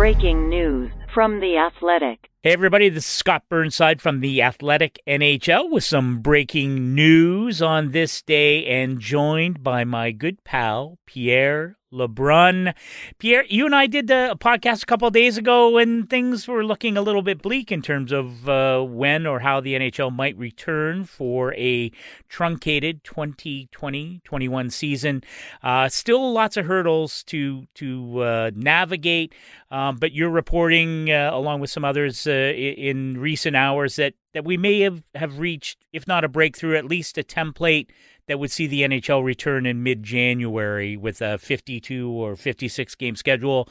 breaking news from The Athletic. Hey, everybody, this is Scott Burnside from The Athletic NHL with some breaking news on this day and joined by my good pal, Pierre LeBrun. Pierre, you and I did a podcast a couple days ago when things were looking a little bit bleak in terms of uh, when or how the NHL might return for a truncated 2020-21 season. Uh, still lots of hurdles to to uh, navigate, um, but you're reporting uh, along with some others uh, in recent hours that that we may have, have reached, if not a breakthrough, at least a template that would see the NHL return in mid January with a 52 or 56 game schedule.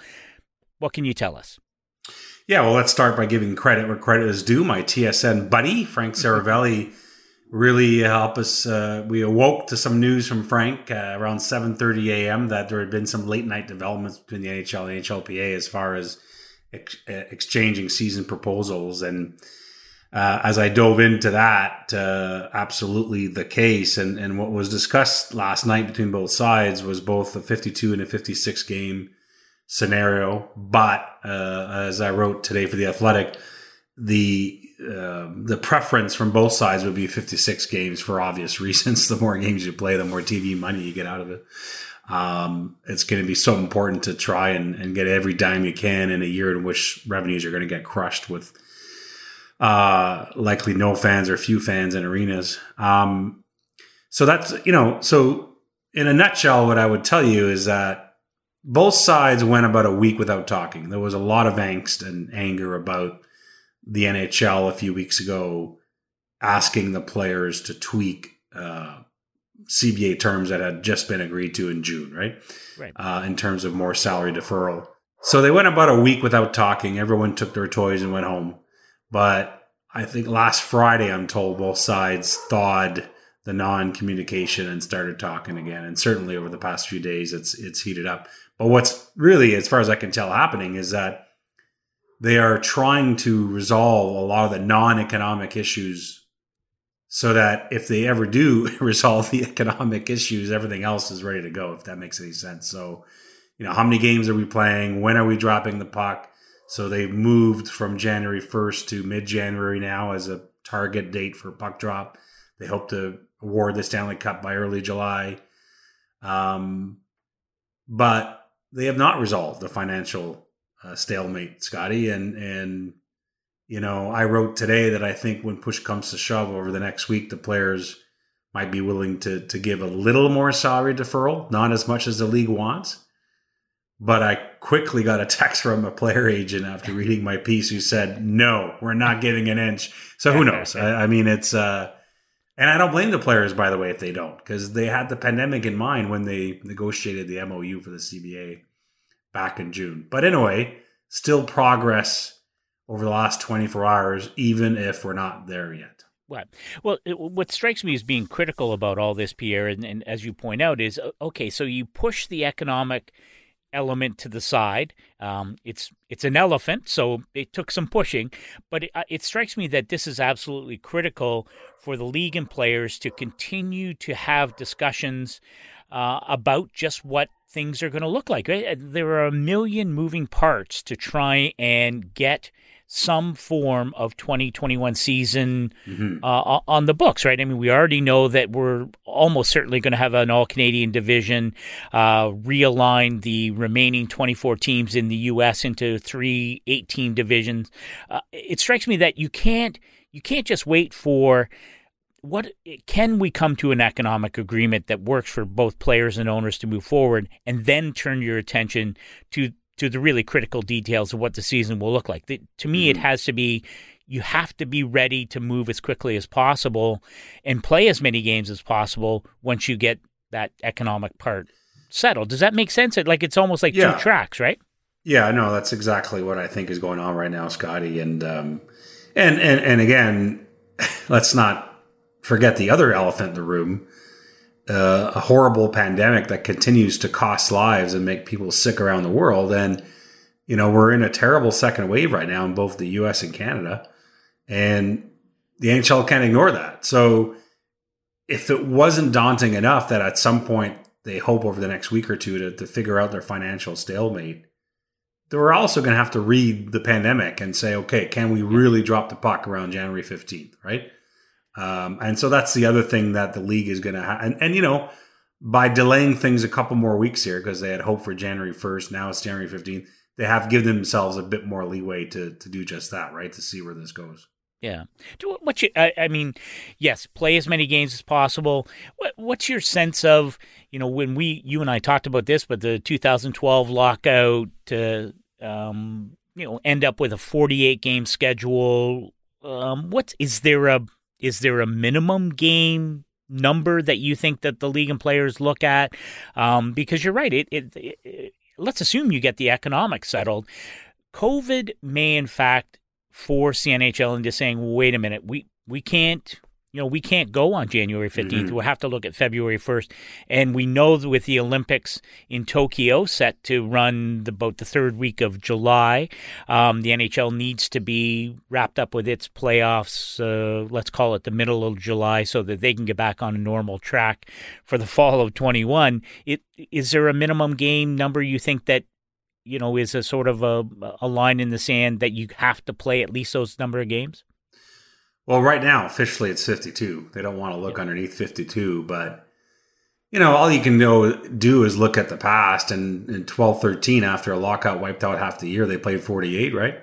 What can you tell us? Yeah, well, let's start by giving credit where credit is due. My TSN buddy, Frank Seravalli, really helped us. Uh, we awoke to some news from Frank uh, around 7.30 a.m. that there had been some late night developments between the NHL and NHLPA as far as ex- exchanging season proposals. And uh, as I dove into that, uh, absolutely the case. And, and what was discussed last night between both sides was both a 52 and a 56 game scenario. But uh, as I wrote today for the Athletic, the uh, the preference from both sides would be 56 games for obvious reasons. The more games you play, the more TV money you get out of it. Um, it's going to be so important to try and, and get every dime you can in a year in which revenues are going to get crushed with uh, likely no fans or few fans in arenas. Um, so that's, you know, so in a nutshell, what I would tell you is that both sides went about a week without talking. There was a lot of angst and anger about the NHL a few weeks ago asking the players to tweak uh, CBA terms that had just been agreed to in June, right? Right. Uh, in terms of more salary deferral. So they went about a week without talking. Everyone took their toys and went home. But I think last Friday, I'm told both sides thawed the non-communication and started talking again. And certainly over the past few days, it's it's heated up. But what's really, as far as I can tell, happening is that they are trying to resolve a lot of the non-economic issues so that if they ever do resolve the economic issues, everything else is ready to go, if that makes any sense. So, you know, how many games are we playing? When are we dropping the puck? So they've moved from January 1st to mid January now as a target date for puck drop. They hope to award the Stanley Cup by early July. Um, but they have not resolved the financial uh, stalemate, Scotty. And, and, you know, I wrote today that I think when push comes to shove over the next week, the players might be willing to, to give a little more salary deferral, not as much as the league wants but I quickly got a text from a player agent after reading my piece who said, no, we're not giving an inch. So who knows? I, I mean, it's, uh, and I don't blame the players, by the way, if they don't, because they had the pandemic in mind when they negotiated the MOU for the CBA back in June. But anyway, still progress over the last 24 hours, even if we're not there yet. What? Well, it, what strikes me as being critical about all this, Pierre, and, and as you point out, is okay, so you push the economic element to the side. Um, it's it's an elephant, so it took some pushing, but it, uh, it, strikes me that this is absolutely critical for the league and players to continue to have discussions uh, about just what things are going to look like. There are a million moving parts to try and get some form of 2021 season mm-hmm. uh, on the books, right? I mean, we already know that we're almost certainly going to have an all Canadian division, uh, realign the remaining 24 teams in the U.S. into three eight team divisions. Uh, it strikes me that you can't you can't just wait for what can we come to an economic agreement that works for both players and owners to move forward and then turn your attention to to the really critical details of what the season will look like. The, to me, mm-hmm. it has to be you have to be ready to move as quickly as possible and play as many games as possible once you get that economic part settled. Does that make sense? It, like it's almost like yeah. two tracks, right? Yeah, no, that's exactly what I think is going on right now, Scotty. And um, and and and again, let's not forget the other elephant in the room, uh, a horrible pandemic that continues to cost lives and make people sick around the world. And, you know, we're in a terrible second wave right now in both the US and Canada. And the NHL can't ignore that. So if it wasn't daunting enough that at some point they hope over the next week or two to, to figure out their financial stalemate, they're also going to have to read the pandemic and say, okay, can we really drop the puck around January 15th, right? Um, and so that's the other thing that the league is going to have. And, and, you know, by delaying things a couple more weeks here, because they had hoped for January 1st, now it's January 15th, they have given themselves a bit more leeway to, to do just that, right? To see where this goes. Yeah. Do what you, I, I, mean, yes, play as many games as possible. What, what's your sense of, you know, when we, you and I talked about this, but the 2012 lockout to, um, you know, end up with a 48 game schedule. Um, what is there a, is there a minimum game number that you think that the league and players look at? Um, because you're right. It, it, it, let's assume you get the economics settled. COVID may, in fact, force the NHL into saying, wait a minute, we, we can't you know, we can't go on January 15th. Mm-hmm. We'll have to look at February 1st. And we know that with the Olympics in Tokyo set to run the, about the third week of July, um, the NHL needs to be wrapped up with its playoffs, uh, let's call it the middle of July, so that they can get back on a normal track for the fall of 21. It, is there a minimum game number you think that you know, is a sort of a, a line in the sand that you have to play at least those number of games? Well, right now, officially, it's 52. They don't want to look yeah. underneath 52, but you know, all you can know, do is look at the past. And in 12 13, after a lockout wiped out half the year, they played 48, right?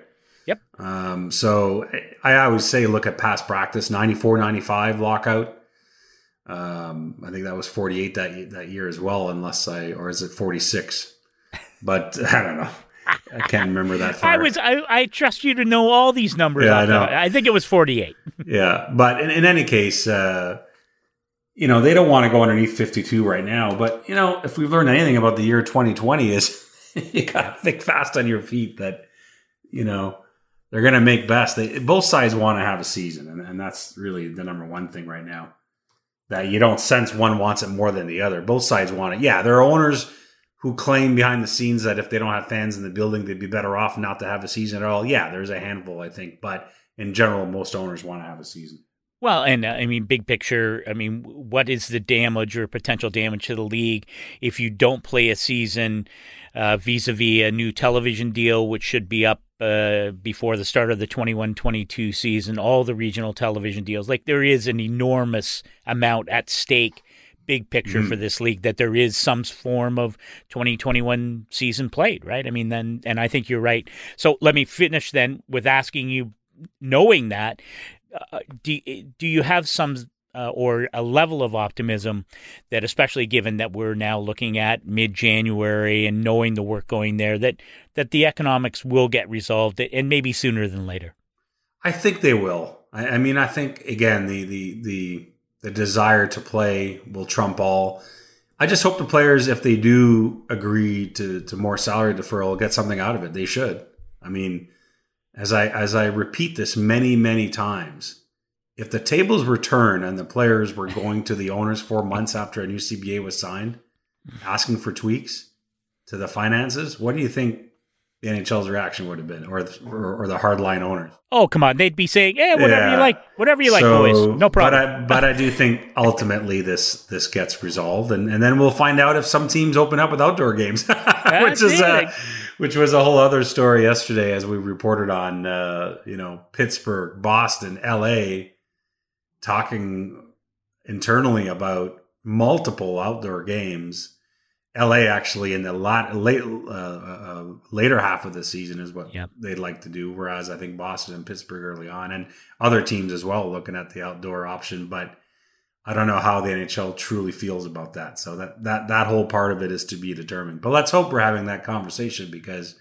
Yep. Um, so I always say look at past practice 94 95 lockout. Um, I think that was 48 that, that year as well, unless I, or is it 46? but I don't know. I can't remember that far. I was I, I trust you to know all these numbers. Yeah, I know. I think it was 48. yeah, but in, in any case, uh, you know, they don't want to go underneath 52 right now. But you know, if we've learned anything about the year 2020 is you got to think fast on your feet that you know they're going to make best. They both sides want to have a season, and, and that's really the number one thing right now. That you don't sense one wants it more than the other. Both sides want it. Yeah, there are owners who claim behind the scenes that if they don't have fans in the building, they'd be better off not to have a season at all. Yeah, there's a handful, I think, but in general, most owners want to have a season. Well, and uh, I mean, big picture, I mean, what is the damage or potential damage to the league if you don't play a season vis a vis a new television deal, which should be up uh, before the start of the 21 22 season, all the regional television deals? Like, there is an enormous amount at stake big picture mm. for this league that there is some form of 2021 season played, right? I mean, then, and I think you're right. So let me finish then with asking you, knowing that, uh, do, do you have some uh, or a level of optimism that, especially given that we're now looking at mid January and knowing the work going there, that, that the economics will get resolved and maybe sooner than later? I think they will. I, I mean, I think, again, the, the, the, the desire to play will trump all. I just hope the players, if they do agree to, to more salary deferral, get something out of it. They should. I mean, as I as I repeat this many many times, if the tables were turned and the players were going to the owners four months after a new CBA was signed, asking for tweaks to the finances, what do you think the NHL's reaction would have been, or or, or the hardline owners. Oh come on, they'd be saying, "Yeah, whatever yeah. you like, whatever you like, so, boys, no problem." But I, but I do think ultimately this this gets resolved, and, and then we'll find out if some teams open up with outdoor games, which is uh, which was a whole other story yesterday, as we reported on, uh, you know, Pittsburgh, Boston, L.A. talking internally about multiple outdoor games LA actually in the lat, late uh, uh, later half of the season is what yep. they'd like to do. Whereas I think Boston and Pittsburgh early on, and other teams as well, looking at the outdoor option. But I don't know how the NHL truly feels about that. So that that that whole part of it is to be determined. But let's hope we're having that conversation because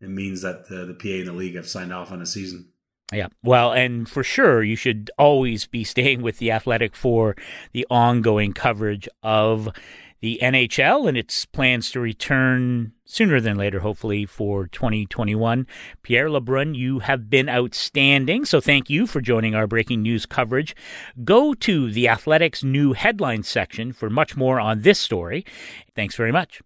it means that the, the PA and the league have signed off on a season. Yeah. Well, and for sure, you should always be staying with the Athletic for the ongoing coverage of the NHL and its plans to return sooner than later, hopefully, for 2021. Pierre LeBrun, you have been outstanding, so thank you for joining our breaking news coverage. Go to the Athletics new headlines section for much more on this story. Thanks very much.